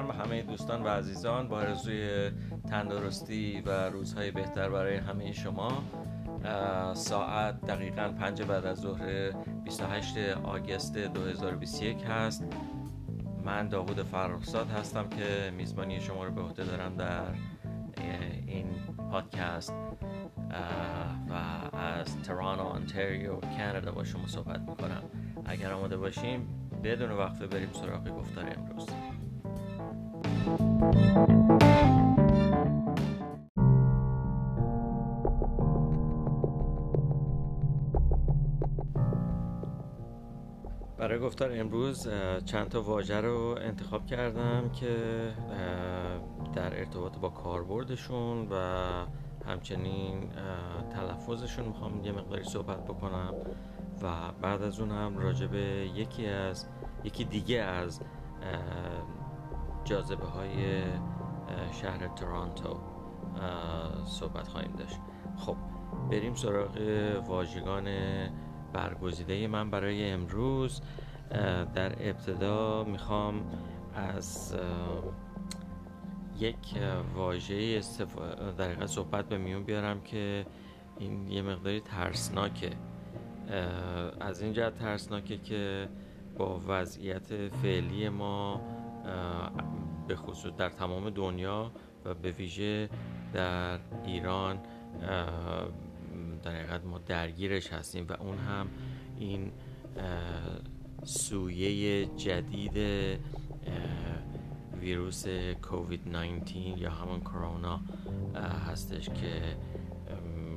مجددا به همه دوستان و عزیزان با آرزوی تندرستی و روزهای بهتر برای همه شما. ساعت دقیقا پنج بعد از ظهر 28 آگست 2021 هست. من داوود فرخزاد هستم که میزبانی شما رو به عهده دارم در این پادکست. و از ترانو انتریو کانادا با شما صحبت می‌کنم. اگر آماده باشیم بدون وقفه بریم سراغ گفتار امروز. برای گفتار امروز چند تا واژه رو انتخاب کردم که در ارتباط با کاربردشون و همچنین تلفظشون می‌خوام یه مقداری صحبت بکنم و بعد از اون هم راجع به یکی از یکی دیگه از جاذبه های شهر تورانتو صحبت خواهیم داشت. خب بریم سراغ واژگان برگزیده من برای امروز. در ابتدا می‌خوام از یک واژه در صحبت به میون بیارم که این یه مقداری ترسناکه. از این جهت ترسناکه که با وضعیت فعلی ما به خصوص در تمام دنیا و به ویژه در ایران در حقیقت ما درگیرش هستیم و اون هم این سویه جدید ویروس کووید 19 یا همون کرونا هستش که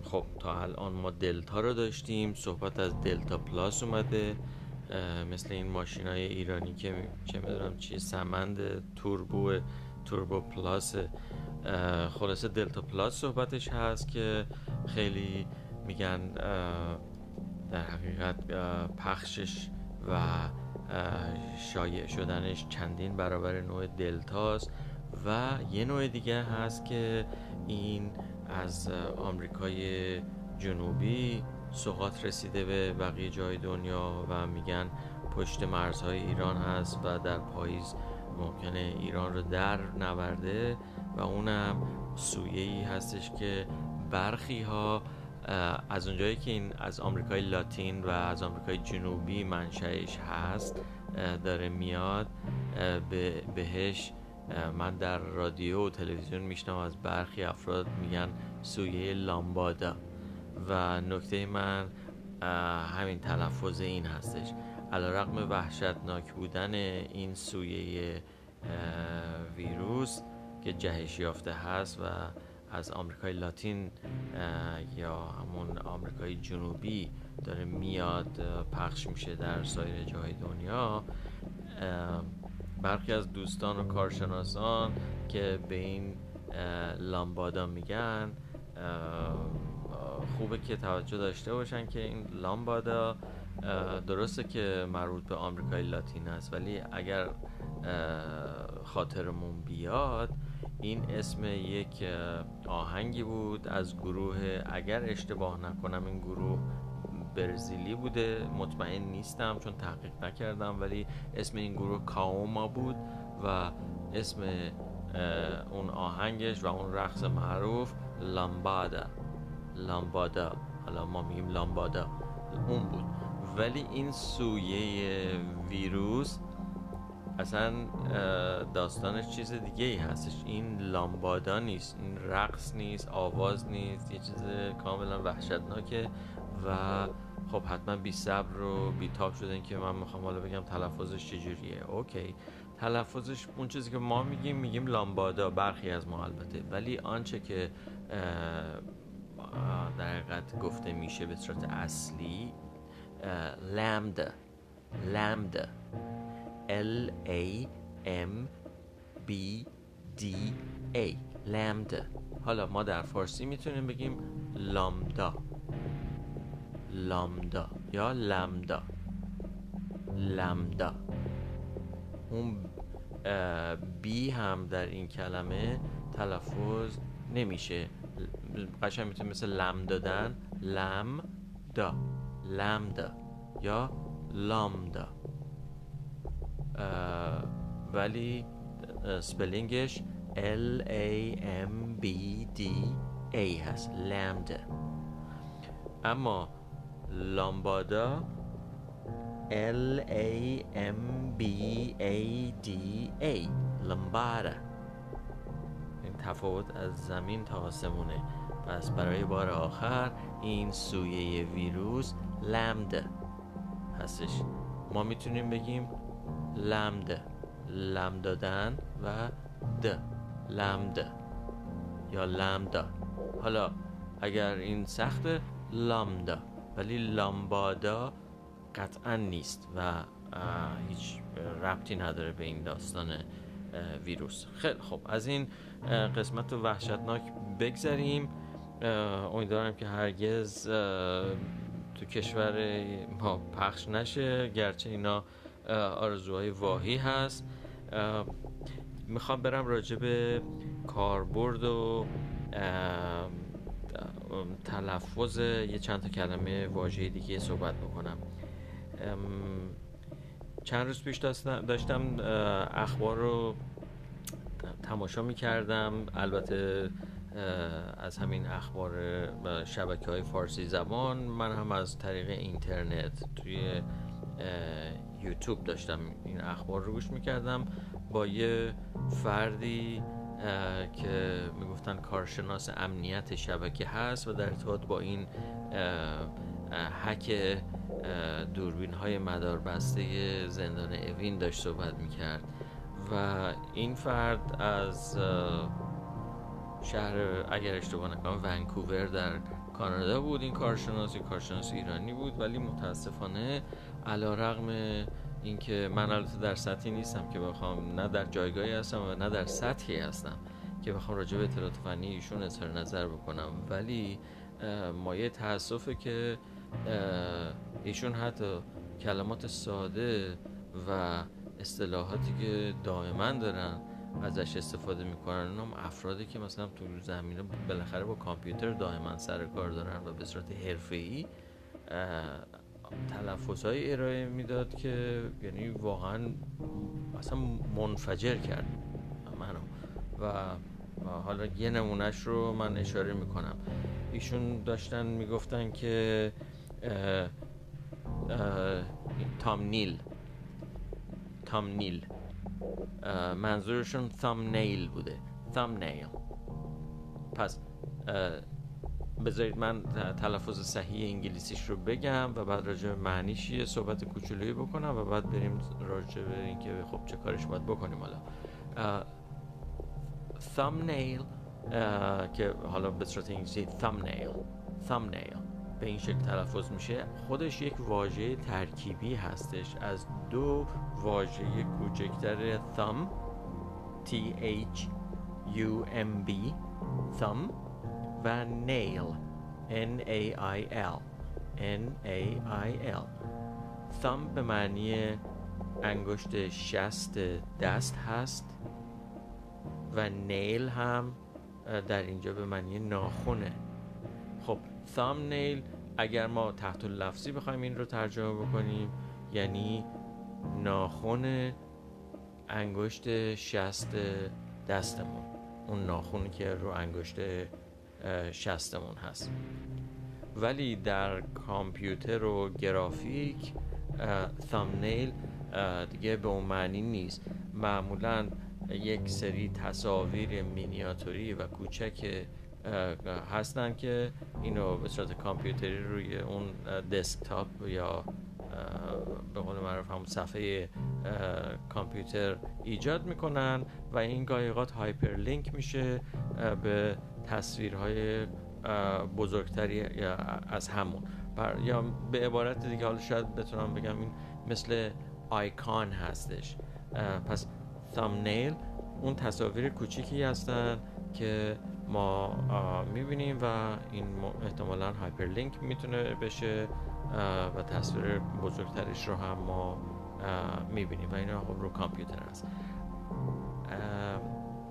خب تا الان ما دلتا رو داشتیم صحبت از دلتا پلاس اومده. مثل این ماشین های ایرانی که چه می‌دونم چی سمند توربو توربو پلاس. خلاصه دلتا پلاس صحبتش هست که خیلی میگن در حقیقت پخشش و شایع شدنش چندین برابر نوع دلتاست. و یه نوع دیگه هست که این از آمریکای جنوبی سقاط رسیده به بقیه جای دنیا و میگن پشت مرزهای ایران هست و در پاییز ممکنه ایران رو در نورده و اونم سویه ای هستش که برخی ها از اونجایی که این از آمریکای لاتین و از آمریکای جنوبی منشأش هست داره میاد به بهش من در رادیو و تلویزیون میشنم از برخی افراد میگن سویه لامبادا. و نکته من همین تلفظ این هستش. علا رقم وحشتناک بودن این سویه ویروس که جهش یافته هست و از آمریکای لاتین یا همون آمریکای جنوبی داره میاد پخش میشه در سایر جای دنیا. برخی از دوستان و کارشناسان که به این لامبادا میگن خوبه که توجه داشته باشن که این لامبادا درسته که مربوط به آمریکای لاتین است ولی اگر خاطرمون بیاد این اسم یک آهنگی بود از گروه اگر اشتباه نکنم این گروه برزیلی بوده مطمئن نیستم چون تحقیق نکردم ولی اسم این گروه کاوما بود و اسم اون آهنگش و اون رقص معروف لامبادا. لامبادا. حالا ما میگیم لامبادا. اون بود. ولی این سویه ویروس اصلا داستانش چیز دیگه ای هستش. این لامبادا نیست. این رقص نیست آواز نیست یه چیز کاملا وحشتناکه و خب حتما بی صبر رو بی تاب شدن که من می‌خوام حالا بگم تلفظش چجوریه. اوکی. تلفظش اون چیزی که ما میگیم میگیم لامبادا. برخی از ما البته. ولی آنچه که در حقیقت گفته میشه به صورت اصلی لامدا لامدا L A M B D A لامدا حالا ما در فارسی می‌تونیم بگیم لامدا. لامدا یا لامدا. لامدا. اون بی هم در این کلمه تلفظ نمیشه. قشنگ می‌تونه مثل لم دادن لم دا لامدا یا لامدا ولی سپلینگش L A M B D A هست لامدا اما لامبادا L A M B A D A لامبادا تفاوت از زمین تا آسمونه. پس برای بار آخر این سویه ویروس لامدا هستش. ما می‌تونیم بگیم لامدا لم دادن و د. لمده یا لمدا. حالا اگر این سخت لامدا. ولی لامبادا قطعا نیست و هیچ ربطی نداره به این داستان ویروس. خیلی خب از این قسمت وحشتناک بگذریم. امیدوارم که هرگز تو کشور ما پخش نشه. گرچه اینا آرزوهای واهی هست. می‌خوام برم راجع به کاربرد و تلفظ یه چند تا کلمه واژه دیگه صحبت بکنم. چند روز پیش داشتم اخبار رو تماشا می‌کردم. البته از همین اخبار شبکه های فارسی زبان من هم از طریق اینترنت توی یوتیوب داشتم این اخبار رو گوش می‌کردم. با یه فردی که می‌گفتن کارشناس امنیت شبکه هست و در ارتباط با این حک دوربین های مدار بسته زندان اوین داشت صحبت می‌کرد و این فرد از شهر اگر اشتباه نکنم ونکوور در کانادا بود. این کارشناس کارشناس ایرانی بود ولی متاسفانه علا رغم اینکه من البته در سطحی نیستم که بخوام نه در جایگاهی هستم و نه در سطحی هستم که بخوام راجع به اطلاعات فنی ایشون اظهار نظر بکنم. ولی مایه تاسفه که ایشون حتی کلمات ساده و اصطلاحاتی که دائما دارن ازش استفاده می‌کنن. اونم افرادی که مثلا تو زمینه بالاخره با کامپیوتر دائما سر کار دارن و به صورت حرفه‌ای تلفظ ارائه می‌داد که یعنی واقعا اصلا منفجر کرد. منو. و حالا یه نمونهش رو من اشاره می‌کنم. ایشون داشتن می‌گفتن که تام نیل. تام نیل. منظورشون ثام نیل بوده. ثام نیل. پس بذارید من تلفظ صحیح انگلیسیش رو بگم و بعد راجع به معنیش یه صحبت کوچولویی بکنم و بعد بریم راجع به اینکه خب چه کارش باید بکنیم حالا. thumbnail که حالا به صورت انگلیسی thumbnail thumbnail به این شکل تلفظ میشه. خودش یک واژه ترکیبی هستش. از دو واژه کوچکتر thumb T H U M B thumb. و nail. N A I L. N A I L. Thumb به معنی انگشت شست دست هست. و نیل هم در اینجا به معنی ناخونه. خب thumb nail اگر ما تحت لفظی بخوایم این رو ترجمه بکنیم یعنی ناخون انگشت شست دستمون. اون ناخونی که رو انگشت شستمون هست. ولی در کامپیوتر و گرافیک ثامنیل دیگه به اون معنی نیست. معمولا یک سری تصاویر مینیاتوری و کوچک هستن که اینو به صورت کامپیوتری روی اون دسکتاپ یا به قول معروف هم صفحه کامپیوتر ایجاد می‌کنن و این گایقات هایپرلینک میشه به تصویرهای بزرگتری از همون. یا به عبارت دیگه حالا شاید بتونم بگم این مثل آیکان هستش. پس ثامنیل اون تصاویر کوچیکی هستن که ما می‌بینیم و این احتمالا هایپرلینک می‌تونه بشه و تصویر بزرگترش رو هم ما می‌بینیم. و این خب رو کامپیوتر هست.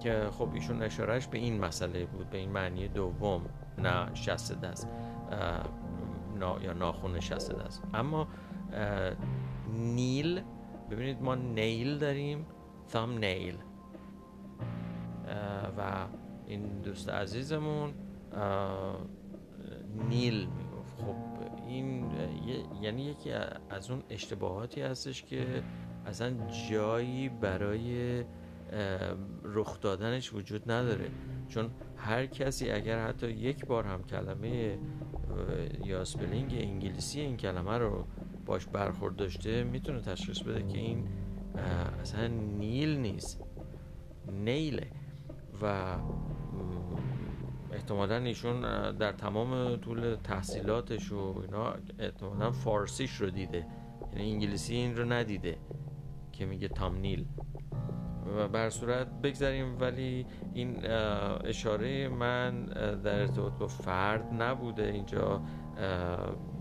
که خب ایشون اشارهش به این مسئله بود به این معنی دوم نه شست دست نا یا ناخون شست دست. اما نیل ببینید ما نیل داریم thumb nail این دوست عزیزمون نیل خب این یعنی یکی از اون اشتباهاتی هستش که اصلا جایی برای رخ دادنش وجود نداره. چون هر کسی اگر حتی یک بار هم کلمه یا spelling انگلیسی این کلمه رو باش برخورد داشته می‌تونه تشخیص بده که این اصلا نیل نیست. نیله. و احتمالا ایشون در تمام طول تحصیلاتش و اینا احتمالا فارسیش رو دیده. یعنی انگلیسی این رو ندیده که میگه تام نیل. و بر صورت بگذاریم. ولی این اشاره من در ارتباط با فرد نبوده. اینجا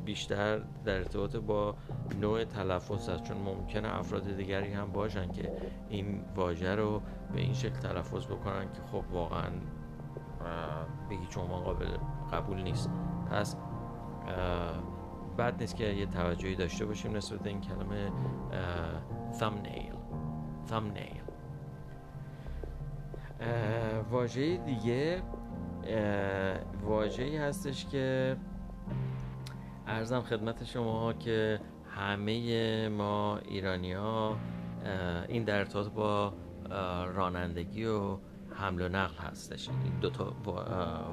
بیشتر در ارتباط با نوع تلفظ است. چون ممکنه افراد دیگری هم باشن که این واژه رو به این شکل تلفظ بکنن که خب واقعا به هیچ عنوان قابل قبول نیست. پس بد نیست که یه توجهی داشته باشیم نسبت این کلمه thumbnail. Thumbnail. واژه دیگه واژه‌ای هستش که ارزم خدمت شما که همه ما ایرانی ها این در ارتباط با رانندگی و حمل و نقل هستش. این دو تا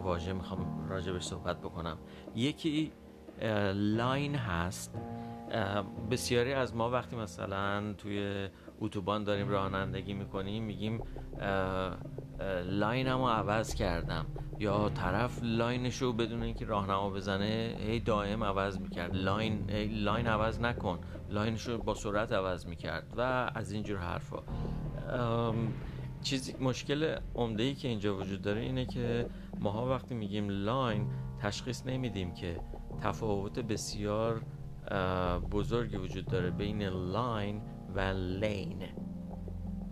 واژه می‌خوام راجبش صحبت بکنم. یکی line هست. بسیاری از ما وقتی مثلا توی اتوبان داریم رانندگی می‌کنیم میگیم line مو عوض کردم. یا طرف line ش رو بدون اینکه راهنما بزنه هی دائم عوض می‌کرد. line line عوض نکن. line ش رو با سرعت عوض می‌کرد و از اینجور حرفا. چیزی مشکل عمده ای که اینجا وجود داره اینه که ماها وقتی میگیم line تشخیص نمیدیم که تفاوت بسیار بزرگی وجود داره بین line و lane.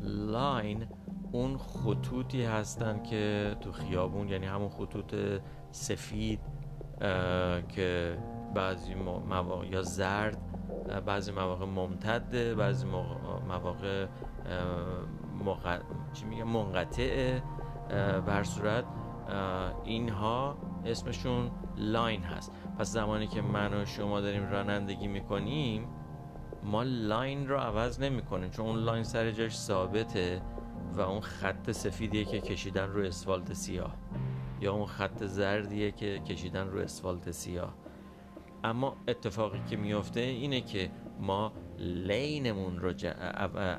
line اون خطوطی هستن که تو خیابون یعنی همون خطوط سفید که بعضی مواقع یا زرد بعضی مواقع ممتده بعضی مواقع مق... چی میگه منقطع به هر صورت اینها اسمشون line هست. پس زمانی که من و شما داریم رانندگی می‌کنیم ما line رو عوض نمی کنیم چون اون line سر جاش ثابته و اون خط سفیدیه که کشیدن رو اسفالت سیاه. یا اون خط زردیه که کشیدن رو اسفالت سیاه. اما اتفاقی که میفته اینه که ما لینمون رو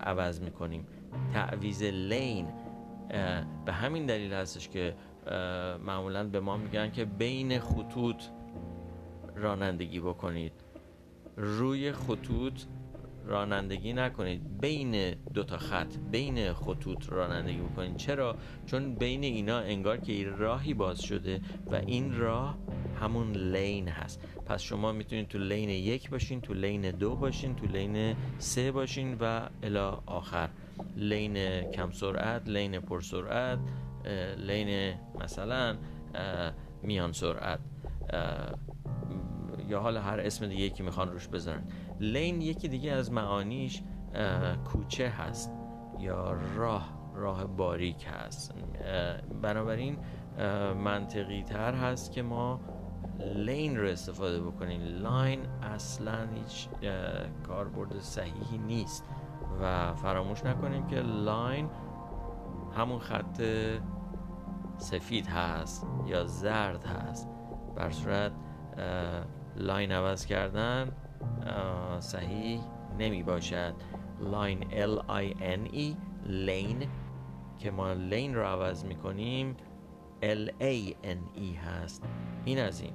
عوض می‌کنیم. تعویز لین به همین دلیل هستش که معمولا به ما میگن که بین خطوط رانندگی بکنید. روی خطوط رانندگی نکنید. بین دو تا خط بین خطوط رانندگی بکنید. چرا؟ چون بین اینا انگار که راهی باز شده و این راه همون lane هست. پس شما می‌تونید تو lane یک باشین تو lane دو باشین تو lane سه باشین و الی آخر. lane کم سرعت lane پر سرعت lane مثلا میان سرعت. یا حالا هر اسم دیگه که می‌خوان روش بذارن. lane یکی دیگه از معانیش کوچه هست یا راه راه باریک هست. بنابراین منطقی تر هست که ما lane رو استفاده بکنیم. line اصلا هیچ کاربرد صحیحی نیست و فراموش نکنیم که line همون خط سفید هست یا زرد هست. به هر صورت line عوض کردن صحیح نمی باشد. line L I N E لین که ما لین رو عوض می کنیم L A N E هست. این از این.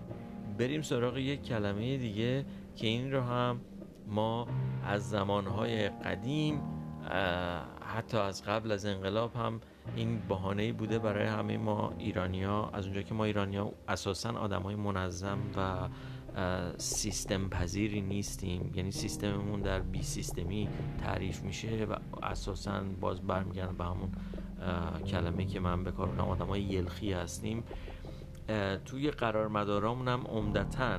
بریم سراغ یک کلمه دیگه که این رو هم ما از زمانهای قدیم حتی از قبل از انقلاب هم این بهانه بوده برای همه ما ایرانیا از اونجا که ما ایرانیا اساسا آدم های منظم و سیستم پذیری نیستیم. یعنی سیستممون در بی سیستمی تعریف میشه و اساسا باز برمیگردم به همون کلمه که من به کار بکنم آدم های یلخی هستیم. توی قرار مدارامون هم عمدتا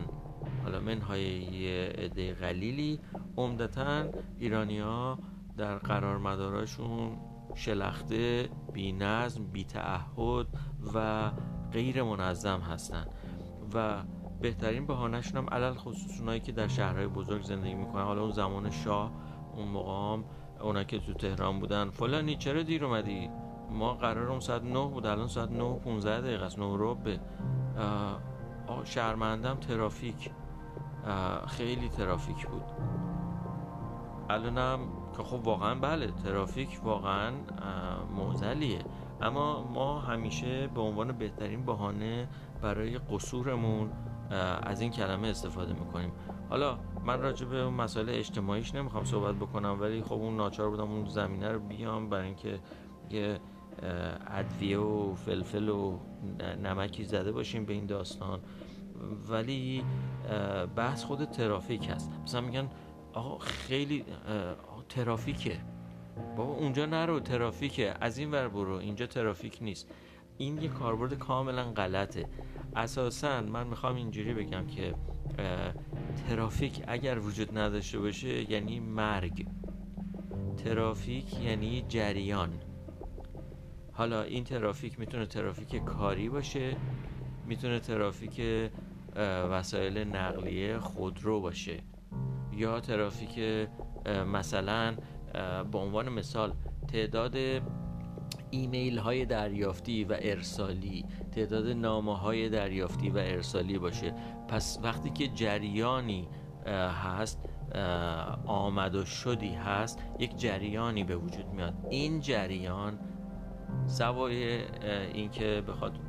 حالا منهای یه عده قلیلی عمدتا ایرانی ها در قرار مداراشون شلخته بی نظم بی تعهد و غیر منظم هستن. و بهترین بهانهشون هم علل خصوص اونایی که در شهرهای بزرگ زندگی می‌کنن. حالا اون زمان شاه اون مقام اونا که تو تهران بودن. فلانی چرا دیر اومدی؟ ما قرار اون ساعت 9 بود الان ساعت 9 و 15 دقیقه است. 9 رو به شهرمندم ترافیک. خیلی ترافیک بود. الانم که خب واقعا بله ترافیک واقعا معزلیه اما ما همیشه به عنوان بهترین بهانه برای قصورمون از این کلمه استفاده می‌کنیم. حالا من راجع به اون مسائل اجتماعیش نمی‌خوام صحبت بکنم ولی خب اون ناچار بودم اون زمینه رو بیام برای اینکه یه ادویه و فلفل و نمکی زده باشیم به این داستان. ولی بحث خود ترافیک هست. مثلا میگن آقا خیلی ترافیکه. بابا اونجا نرو ترافیکه. از این ور برو. اینجا ترافیک نیست. این یه کاربرد کاملا غلطه. اساسا من می‌خوام اینجوری بگم که ترافیک اگر وجود نداشته باشه یعنی مرگ. ترافیک یعنی جریان. حالا این ترافیک می‌تونه ترافیک کاری باشه می‌تونه ترافیک وسایل نقلیه خودرو باشه. یا ترافیک مثلا به عنوان مثال تعداد ایمیل های دریافتی و ارسالی. تعداد نامه های دریافتی و ارسالی باشه. پس وقتی که جریانی هست آمد و شدی هست یک جریانی به وجود میاد. این جریان سوای اینکه بخواد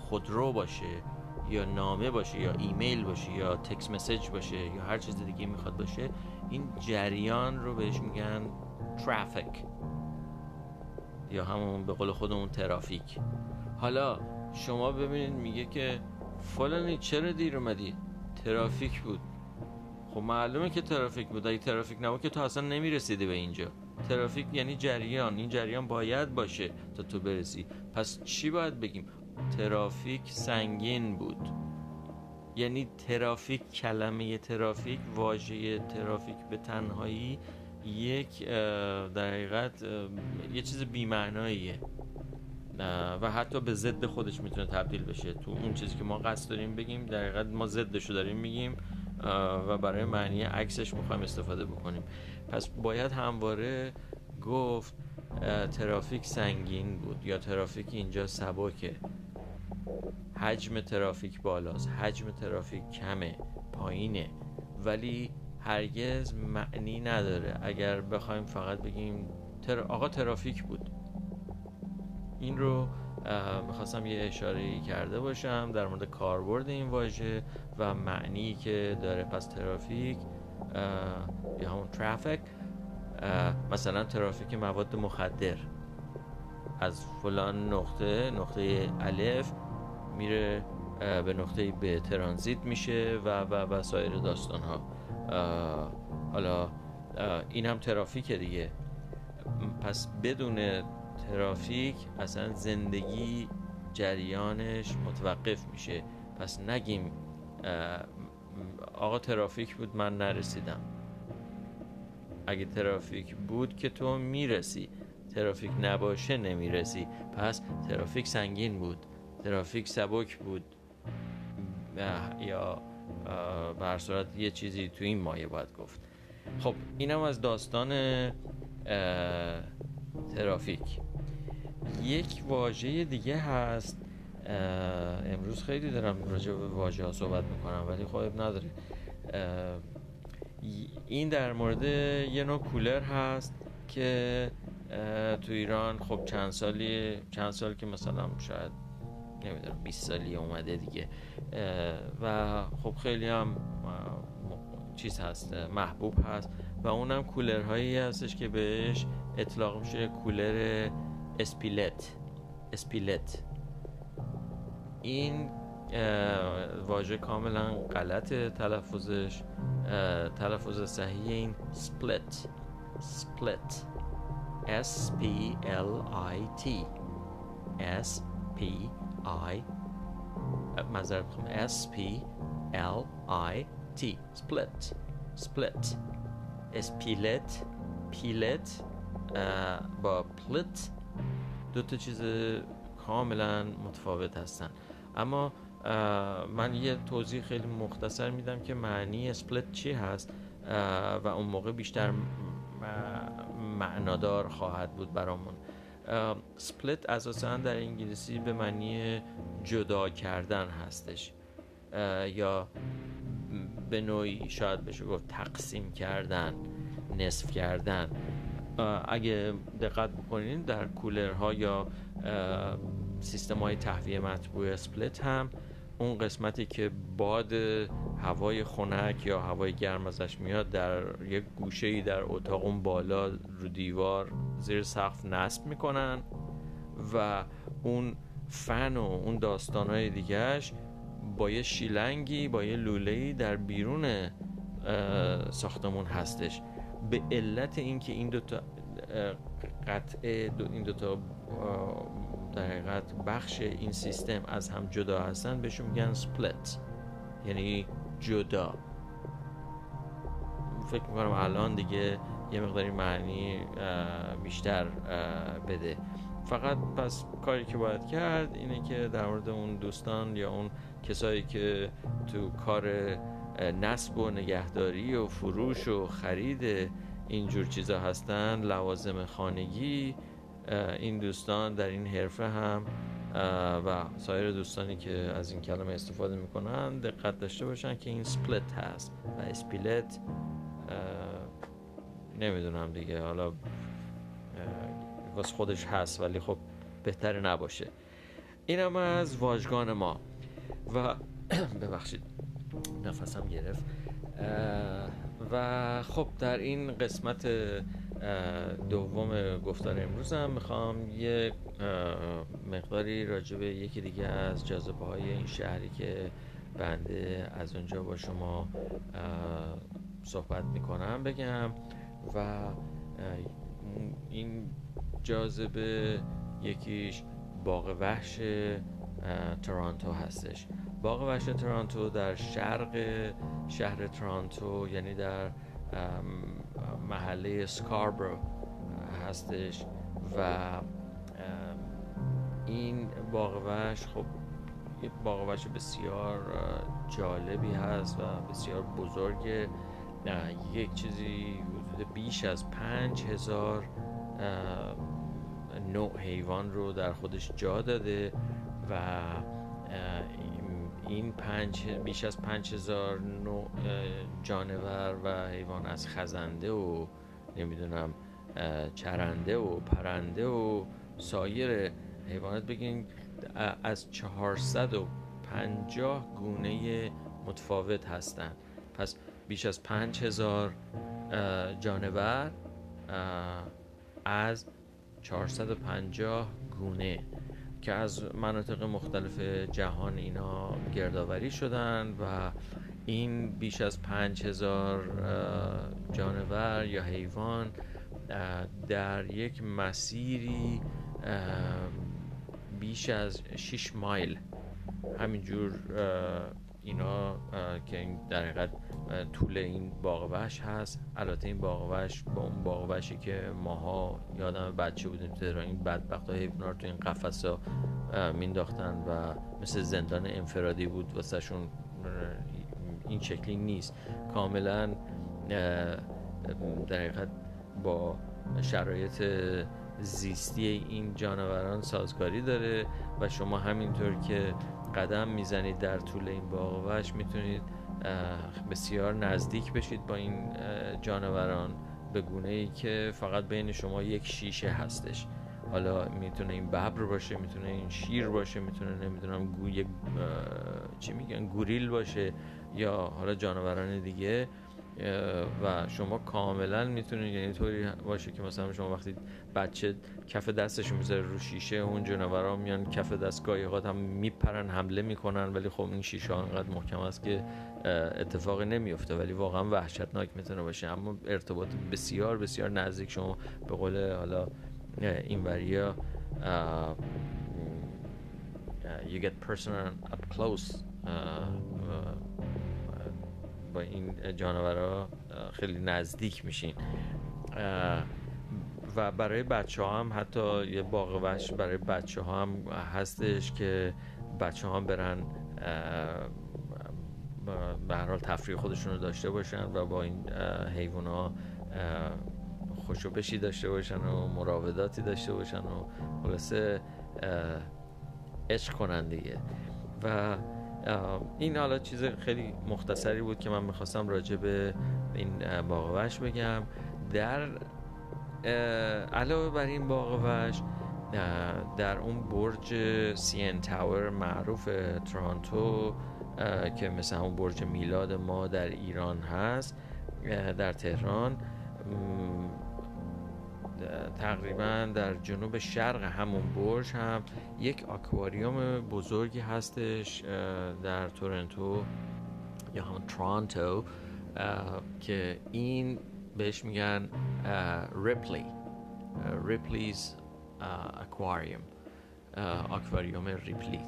خودرو باشه یا نامه باشه یا ایمیل باشه یا تکس مسیج باشه یا هر چیز دیگه می‌خواد باشه این جریان رو بهش میگن ترافیک یا همون به قول خودمون ترافیک. حالا شما ببینید میگه که فلانی چرا دیر اومدی؟ ترافیک بود. خب معلومه که ترافیک بود. اگه ترافیک نبود که تو اصلا نمی‌رسیدی به اینجا. ترافیک یعنی جریان. این جریان باید باشه تا تو برسی. پس چی باید بگیم؟ ترافیک سنگین بود. یعنی ترافیک کلمه ترافیک واژه ترافیک به تنهایی یک در حقیقت یه چیز بیمعناییه. و حتی به ضد خودش می‌تونه تبدیل بشه. تو اون چیزی که ما قصد داریم بگیم در حقیقت ما ضدش داریم میگیم و برای معنی عکسش می‌خوایم استفاده بکنیم. پس باید همواره گفت ترافیک سنگین بود یا ترافیک اینجا سبکه. حجم ترافیک بالاست حجم ترافیک کمه پایینه. ولی هرگز معنی نداره. اگر بخوایم فقط بگیم تر... آقا ترافیک بود. این رو می‌خواستم یه اشاره کرده باشم در مورد کاربرد این واژه و معنی که داره. پس ترافیک یا همون ترافیک مثلا ترافیک مواد مخدر. از فلان نقطه نقطه الف میره به نقطه به ترانزیت میشه و و و سایر داستان ها حالا این هم ترافیک دیگه. پس بدون ترافیک اصلا زندگی جریانش متوقف میشه. پس نگیم آقا ترافیک بود من نرسیدم. اگه ترافیک بود که تو می‌رسی ترافیک نباشه نمی‌رسی. پس ترافیک سنگین بود ترافیک سبک بود. یا به یه چیزی تو این مایه باید گفت. خب اینم از داستان ترافیک. یک واژه دیگه هست. امروز خیلی دارم راجع به واژه ها صحبت می‌کنم ولی خب نداره. این در مورد یه نوع کولر هست که تو ایران خب چند سالی چند سال که مثلا شاید نمی‌دونم 20 سالی اومده دیگه. و خب خیلی هم چیز هست محبوب هست. و اونم کولر هایی هستش که بهش اطلاق میشه کولر اسپیلت. اسپیلت. این واژه کاملا غلط تلفظش. تلفظ صحیح این سپلت سپلت S P L I T. S P I معذرت می‌خوام S P L I T split split اسپیلت پیلت با پلت دو تا چیز کاملا متفاوت هستن اما من یه توضیح خیلی مختصر میدم که معنی اسپلت چی هست و اون موقع بیشتر معنادار خواهد بود برامون سپلت اساسا در انگلیسی به معنی جدا کردن هستش. یا به نوعی شاید بشه گفت تقسیم کردن نصف کردن. اگه دقت بکنید در کولرها یا سیستم های تهویه مطبوع سپلت هم اون قسمتی که باد هوای خنک یا هوای گرم ازش میاد در یک گوشه ای در اتاق اون بالا رو دیوار زیر سقف نصب می‌کنن و اون فن و اون داستانهای دیگهش با یه شیلنگی با یه لولهی در بیرون ساختمون هستش. به علت اینکه این دوتا قطعه دو این دوتا در حقیقت بخش این سیستم از هم جدا هستن بهشون میگن سپلت یعنی جدا. فکر می‌کنم الان دیگه یه مقداری معنی بیشتر بده. فقط پس کاری که باید کرد اینه که در مورد اون دوستان یا اون کسایی که تو کار نصب و نگهداری و فروش و خرید اینجور چیزا هستن لوازم خانگی این دوستان در این حرفه هم و سایر دوستانی که از این کلمه استفاده می‌کنن دقت داشته باشن که این سپلت هست و اسپیلت نمی‌دونم دیگه. حالا واس خودش هست ولی خب بهتر نباشه. این هم از واژگان ما. و ببخشید نفسم گرفت. و خب در این قسمت دوم گفتار امروز هم می‌خوام یه مقداری راجع به یکی دیگه از جاذبه های این شهری که بنده از اونجا با شما صحبت می‌کنم بگم و این جاذبه یکیش باغ وحش تورانتو هستش. باغ وحش تورانتو در شرق شهر تورانتو یعنی در محله سکاربرو هستش. و این باغ وحش خب یک باغ وحش بسیار جالبی هست و بسیار بزرگ یک چیزی حدود بیش از پنج هزار نوع حیوان رو در خودش جا داده و این پنج بیش از پنج هزار نوع جانور و حیوان از خزنده و نمی‌دونم چرنده و پرنده و سایر حیوانات. بگین از چهارصد و پنجاه گونه متفاوت هستند پس بیش از پنج هزار جانور از 450 گونه. که از مناطق مختلف جهان اینا گردآوری شدن و این بیش از 5000 جانور یا حیوان در یک مسیری بیش از 6 مایل. همینجور اینا که در حقیقت طول این باغ وحش هست. البته این باغ وحش با اون باغ وحشی که ماها یادم بچه بودیم تو این بدبخت های حیوانات تو این قفس ها مینداختن و مثل زندان انفرادی بود واسهشون این شکلی نیست. کاملا در حقیقت با شرایط زیستی این جانوران سازگاری داره و شما همینطور که قدم می‌زنید در طول این باغ وحش می‌تونید بسیار نزدیک بشید با این جانوران به گونه ای که فقط بین شما یک شیشه هستش. حالا می‌تونه این ببر باشه می‌تونه این شیر باشه می‌تونه نمی‌دونم گوی چی میگن گوریل باشه یا حالا جانوران دیگه. و شما کاملا می‌تونید یعنی طوری باشه که مثلا شما وقتی بچه کف دستش می‌ذاره رو شیشه اون جنورا میان کف دست گاهی هم میپرن حمله می‌کنن ولی خب این شیشه انقدر محکم است که اتفاقی نمیفته ولی واقعا وحشتناک می‌تونه باشه. اما ارتباط بسیار بسیار نزدیک شما به قول حالا این وریا you get personal up close با این جانورها خیلی نزدیک میشین. و برای بچه ها هم حتی یه باغ وحش برای بچه ها هم هستش که بچه ها هم برن به هر حال تفریح خودشون رو داشته باشن و با این حیوان ها خوشوبشی داشته باشن و مراوداتی داشته باشن و خلاصه عشق کنن دیگه. و این حالا چیز خیلی مختصری بود که من می‌خواستم راجع به این باغ وحش بگم. در علاوه بر این باغ وحش در اون برج سین تاور معروف ترانتو که مثل همون برج میلاد ما در ایران هست در تهران تقریبا در جنوب شرق همون برج هم یک آکواریوم بزرگی هستش در تورنتو یا همون ترانتو که این بهش میگن Ripley Ripley's Aquarium آکواریوم Ripley.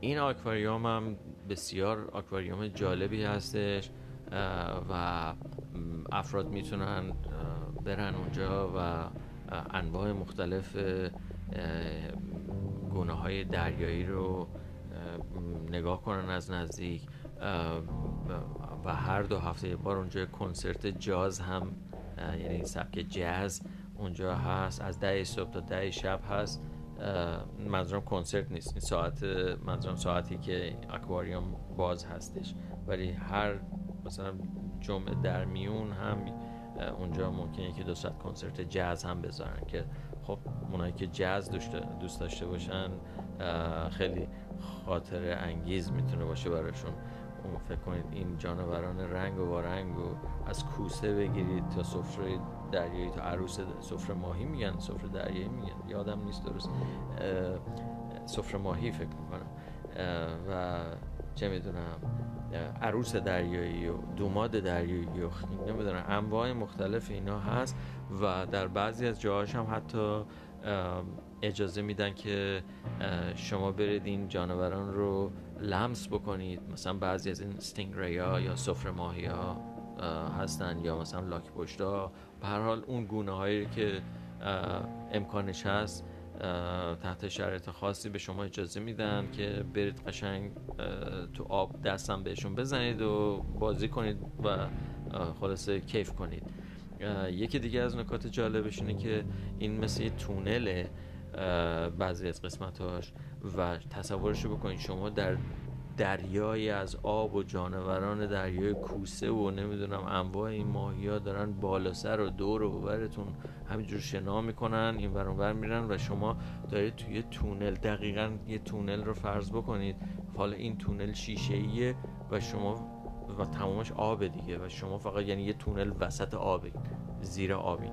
این آکواریوم هم بسیار آکواریوم جالبی هستش و افراد می‌تونن برن اونجا و انواع مختلف گونه های دریایی رو نگاه کنن از نزدیک. و هر دو هفته یه بار اونجا کنسرت جاز هم یعنی سبک جاز اونجا هست. از ده صبح تا ده شب هست. منظورم کنسرت نیست. این ساعت منظورم ساعتی که اکواریوم باز هستش. ولی هر مثلا جمعه در میون هم اونجا ممکنه که دو ساعت کنسرت جاز هم بذارن که خب اونایی که جاز دوست داشته باشن خیلی خاطر انگیز می‌تونه باشه براشون. فکر کنید این جانوران رنگ و رنگ و از کوسه بگیرید تا سفره دریایی تا عروس سفره ماهی میگن سفره دریایی میگن. یادم نیست درست. سفره ماهی فکر می‌کنم. و چه می‌دونم عروس دریایی و دوماد دریایی و نمی‌دونم انواع مختلف اینا هست و در بعضی از جاهاش هم حتی اجازه میدن که شما برید این جانوران رو لمس بکنید. مثلا بعضی از این ستینگ ها یا سفره ماهی ها هستن یا مثلا لاک پشتا به هر حال اون گونه هایی که امکانش هست تحت شرایط خاصی به شما اجازه میدن که برید قشنگ تو آب دستم بهشون بزنید و بازی کنید و خلاصه کیف کنید. یکی دیگه از نکات جالبش اینه که این مثل یه تونله بعضی از قسمتاش و تصورش رو بکنید. شما در دریایی از آب و جانوران دریای کوسه و نمی‌دونم انواع این ماهی ها دارن بالا سر و دور و ببرتون همینجور شنا می‌کنن این ور میرن و شما دارید توی تونل دقیقا یه تونل رو فرض بکنید. حالا این تونل شیشه ایه و شما و تمامش آب دیگه و شما فقط یعنی یه تونل وسط آب زیر آبین.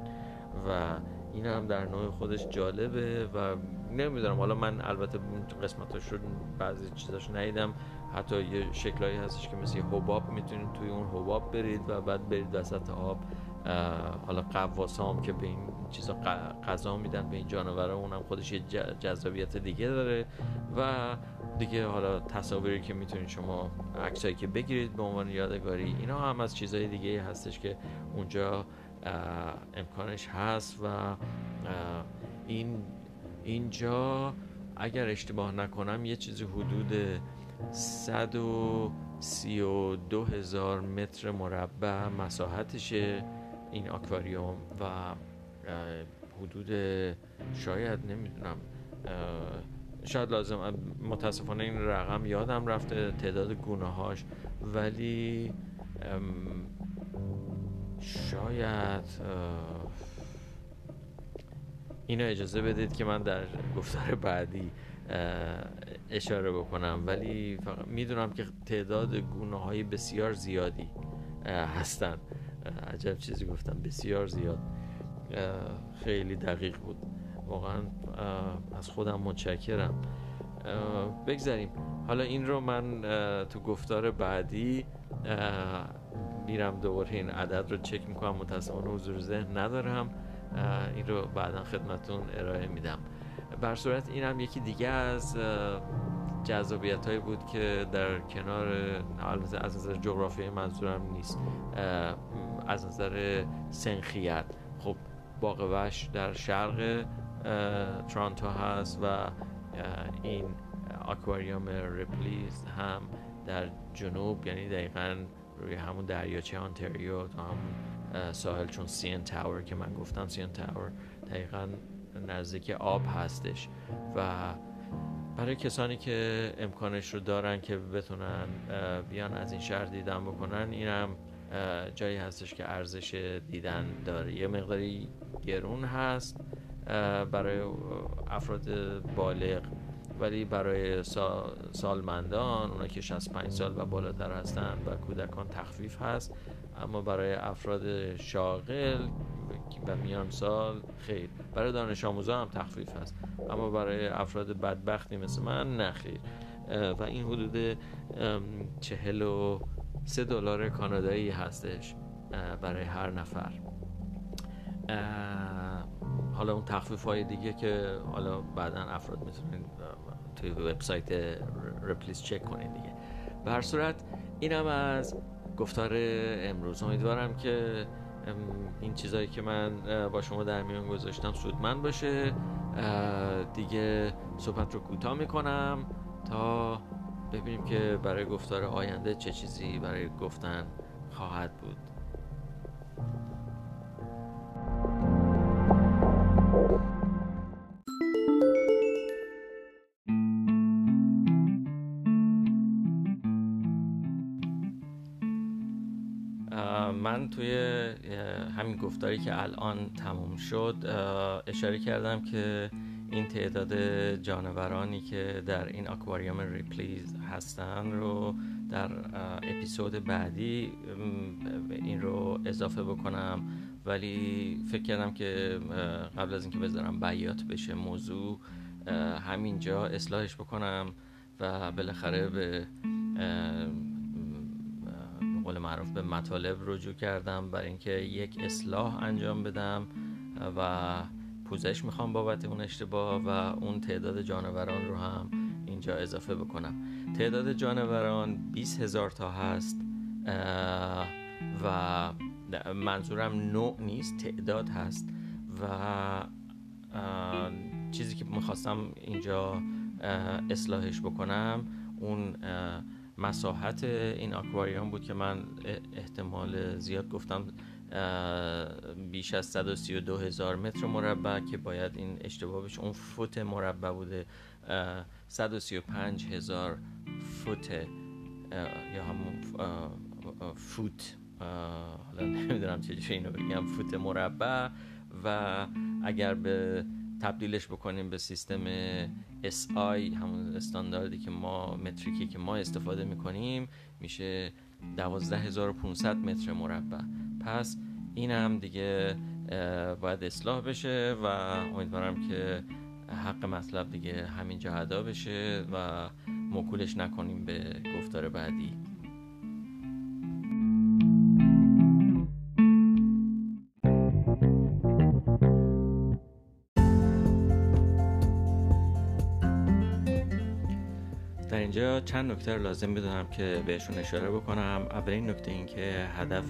و این هم در نوع خودش جالبه و نمی‌دونم حالا من البته قسمتاش رو بعضی چیزاش ندیدم. حتی یه شکلایی هستش که مثل یه حباب می‌تونید توی اون حباب برید و بعد برید وسط آب حالا قواسام که به این چیزا غذا میدن به این جانورا اونم خودش یه جذابیت دیگه داره. و دیگه حالا تصاویری که می‌تونید شما عکسایی که بگیرید به عنوان یادگاری اینا هم از چیزهای دیگه هستش که اونجا امکانش هست و این اینجا اگر اشتباه نکنم یه چیزی حدود 132 هزار متر مربع مساحتشه این آکواریوم و حدود شاید نمی‌دونم شاید لازم متاسفانه این رقم یادم رفته تعداد گونه هاش ولی شاید اینو اجازه بدید که من در گفتار بعدی اشاره بکنم. ولی فقط می‌دونم که تعداد گونه های بسیار زیادی هستن. عجب چیزی گفتم بسیار زیاد. خیلی دقیق بود. واقعا از خودم متشکرم. بگذاریم. حالا این رو من تو گفتار بعدی میرم دوباره این عدد رو چک می‌کنم. متاسفانه حضور ذهن ندارم. این رو بعدا خدمتون ارائه میدم. بر صورت این هم یکی دیگه از جذابیت هایی بود که در کنار از نظر جغرافی منظورم نیست. از نظر سنخیت. خب باغ وحش در شرق ترانتو هست و این آکواریوم Ripley's هم در جنوب یعنی دقیقا روی همون دریاچه انتاریو تا همون ساحل چون CN Tower که من گفتم CN Tower دقیقا نزدیک آب هستش و برای کسانی که امکانش رو دارن که بتونن بیان از این شهر دیدن بکنن اینم جایی هستش که ارزش دیدن داره. یه مقداری گرون هست برای افراد بالغ. ولی برای سالمندان اونا که 65 سال و بالاتر هستن و کودکان تخفیف هست اما برای افراد شاغل و میان سال خیر. برای دانش آموزا هم تخفیف هست اما برای افراد بدبختی مثل من نه خیر. و این حدود چهل و سه دلار کانادایی هستش برای هر نفر. حالا اون تخفیف های دیگه که حالا بعدا افراد می‌تونین توی وبسایت رپلیس چک کنین دیگه. به هر صورت اینم از گفتار امروز. امیدوارم که این چیزهایی که من با شما در میان گذاشتم سودمند باشه. دیگه صحبت رو کوتاه می‌کنم تا ببینیم که برای گفتار آینده چه چیزی برای گفتن خواهد بود. من توی همین گفتاری که الان تموم شد اشاره کردم که این تعداد جانورانی که در این اکواریوم ریپلیز هستن رو در اپیزود بعدی این رو اضافه بکنم. ولی فکر کردم که قبل از اینکه بذارم بیات بشه موضوع همینجا اصلاحش بکنم و بالاخره به معروف به مطالب رجوع کردم برای اینکه یک اصلاح انجام بدم و پوزش می‌خوام بابت اون اشتباه و اون تعداد جانوران رو هم اینجا اضافه بکنم. تعداد جانوران 20 هزار تا هست و منظورم نوع نیست تعداد هست و چیزی که می‌خواستم اینجا اصلاحش بکنم اون مساحت این آکواریوم بود که من احتمال زیاد گفتم بیش از 132 هزار متر مربع که باید این اشتباه بشه. اون فوت مربع بوده 135 هزار فوت یا همون فوت حالا نمی‌دونم چجوری اینو بگم فوت مربع. و اگر به تبدیلش بکنیم به سیستم SI همون استانداردی که ما متریکی که ما استفاده می‌کنیم میشه 12500 متر مربع. پس این هم دیگه باید اصلاح بشه و امیدوارم که حق مطلب دیگه همینجا ادا بشه و مکولش نکنیم به گفتار بعدی. چند نکته لازم می‌دونم که بهشون اشاره بکنم. اولین نکته این که هدف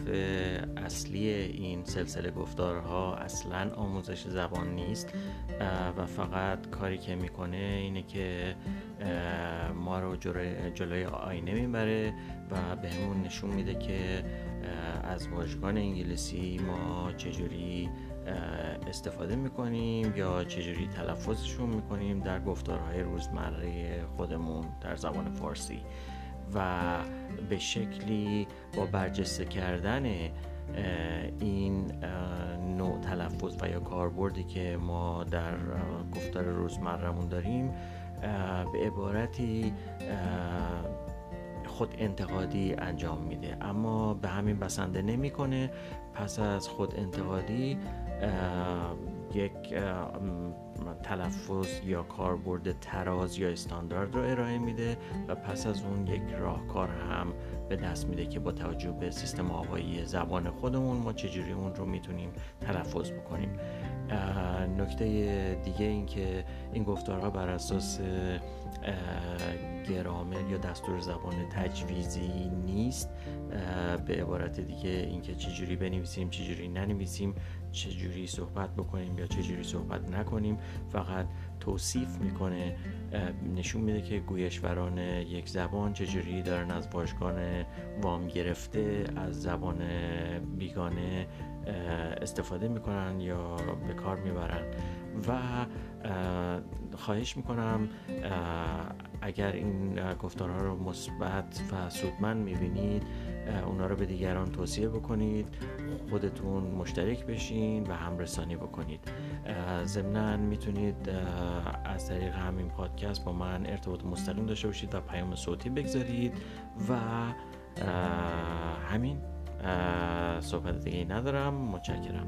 اصلی این سلسله گفتارها اصلا آموزش زبان نیست و فقط کاری که می‌کنه اینه که ما رو جلوی آینه می‌بره. و بهمون نشون میده که از واژگان انگلیسی ما چجوری استفاده می‌کنیم یا چجوری تلفظشون می‌کنیم در گفتارهای روزمره خودمون در زبان فارسی. و به شکلی با برجسته کردن این نوع تلفظ و یا کاربردی که ما در گفتار روزمرهمون داریم به عبارتی خود انتقادی انجام میده. اما به همین بسنده نمی‌کنه. پس از خود انتقادی یک تلفظ یا کاربرد تراز یا استاندارد رو ارائه میده و پس از اون یک راهکار هم به دست میده که با توجه به سیستم آوایی زبان خودمون ما چجوری اون رو می‌تونیم تلفظ بکنیم. نکته دیگه این که این گفتارها بر اساس گرامر یا دستور زبان تجویزی نیست. به عبارت دیگه اینکه چجوری بنویسیم چجوری ننویسیم چجوری صحبت بکنیم یا چجوری صحبت نکنیم. فقط توصیف می‌کنه نشون میده که گویشوران یک زبان چجوری دارن از واژگان وام گرفته از زبان بیگانه استفاده می‌کنن یا به کار می‌برن. و خواهش می‌کنم اگر این گفتارها رو مثبت و سودمند می‌بینید اونا رو به دیگران توصیه بکنید. خودتون مشترک بشین و همرسانی بکنید. ضمنا می‌تونید از طریق همین پادکست با من ارتباط مستقیم داشته باشید و پیام صوتی بگذارید و همین صحبت دیگه ندارم. متشکرم.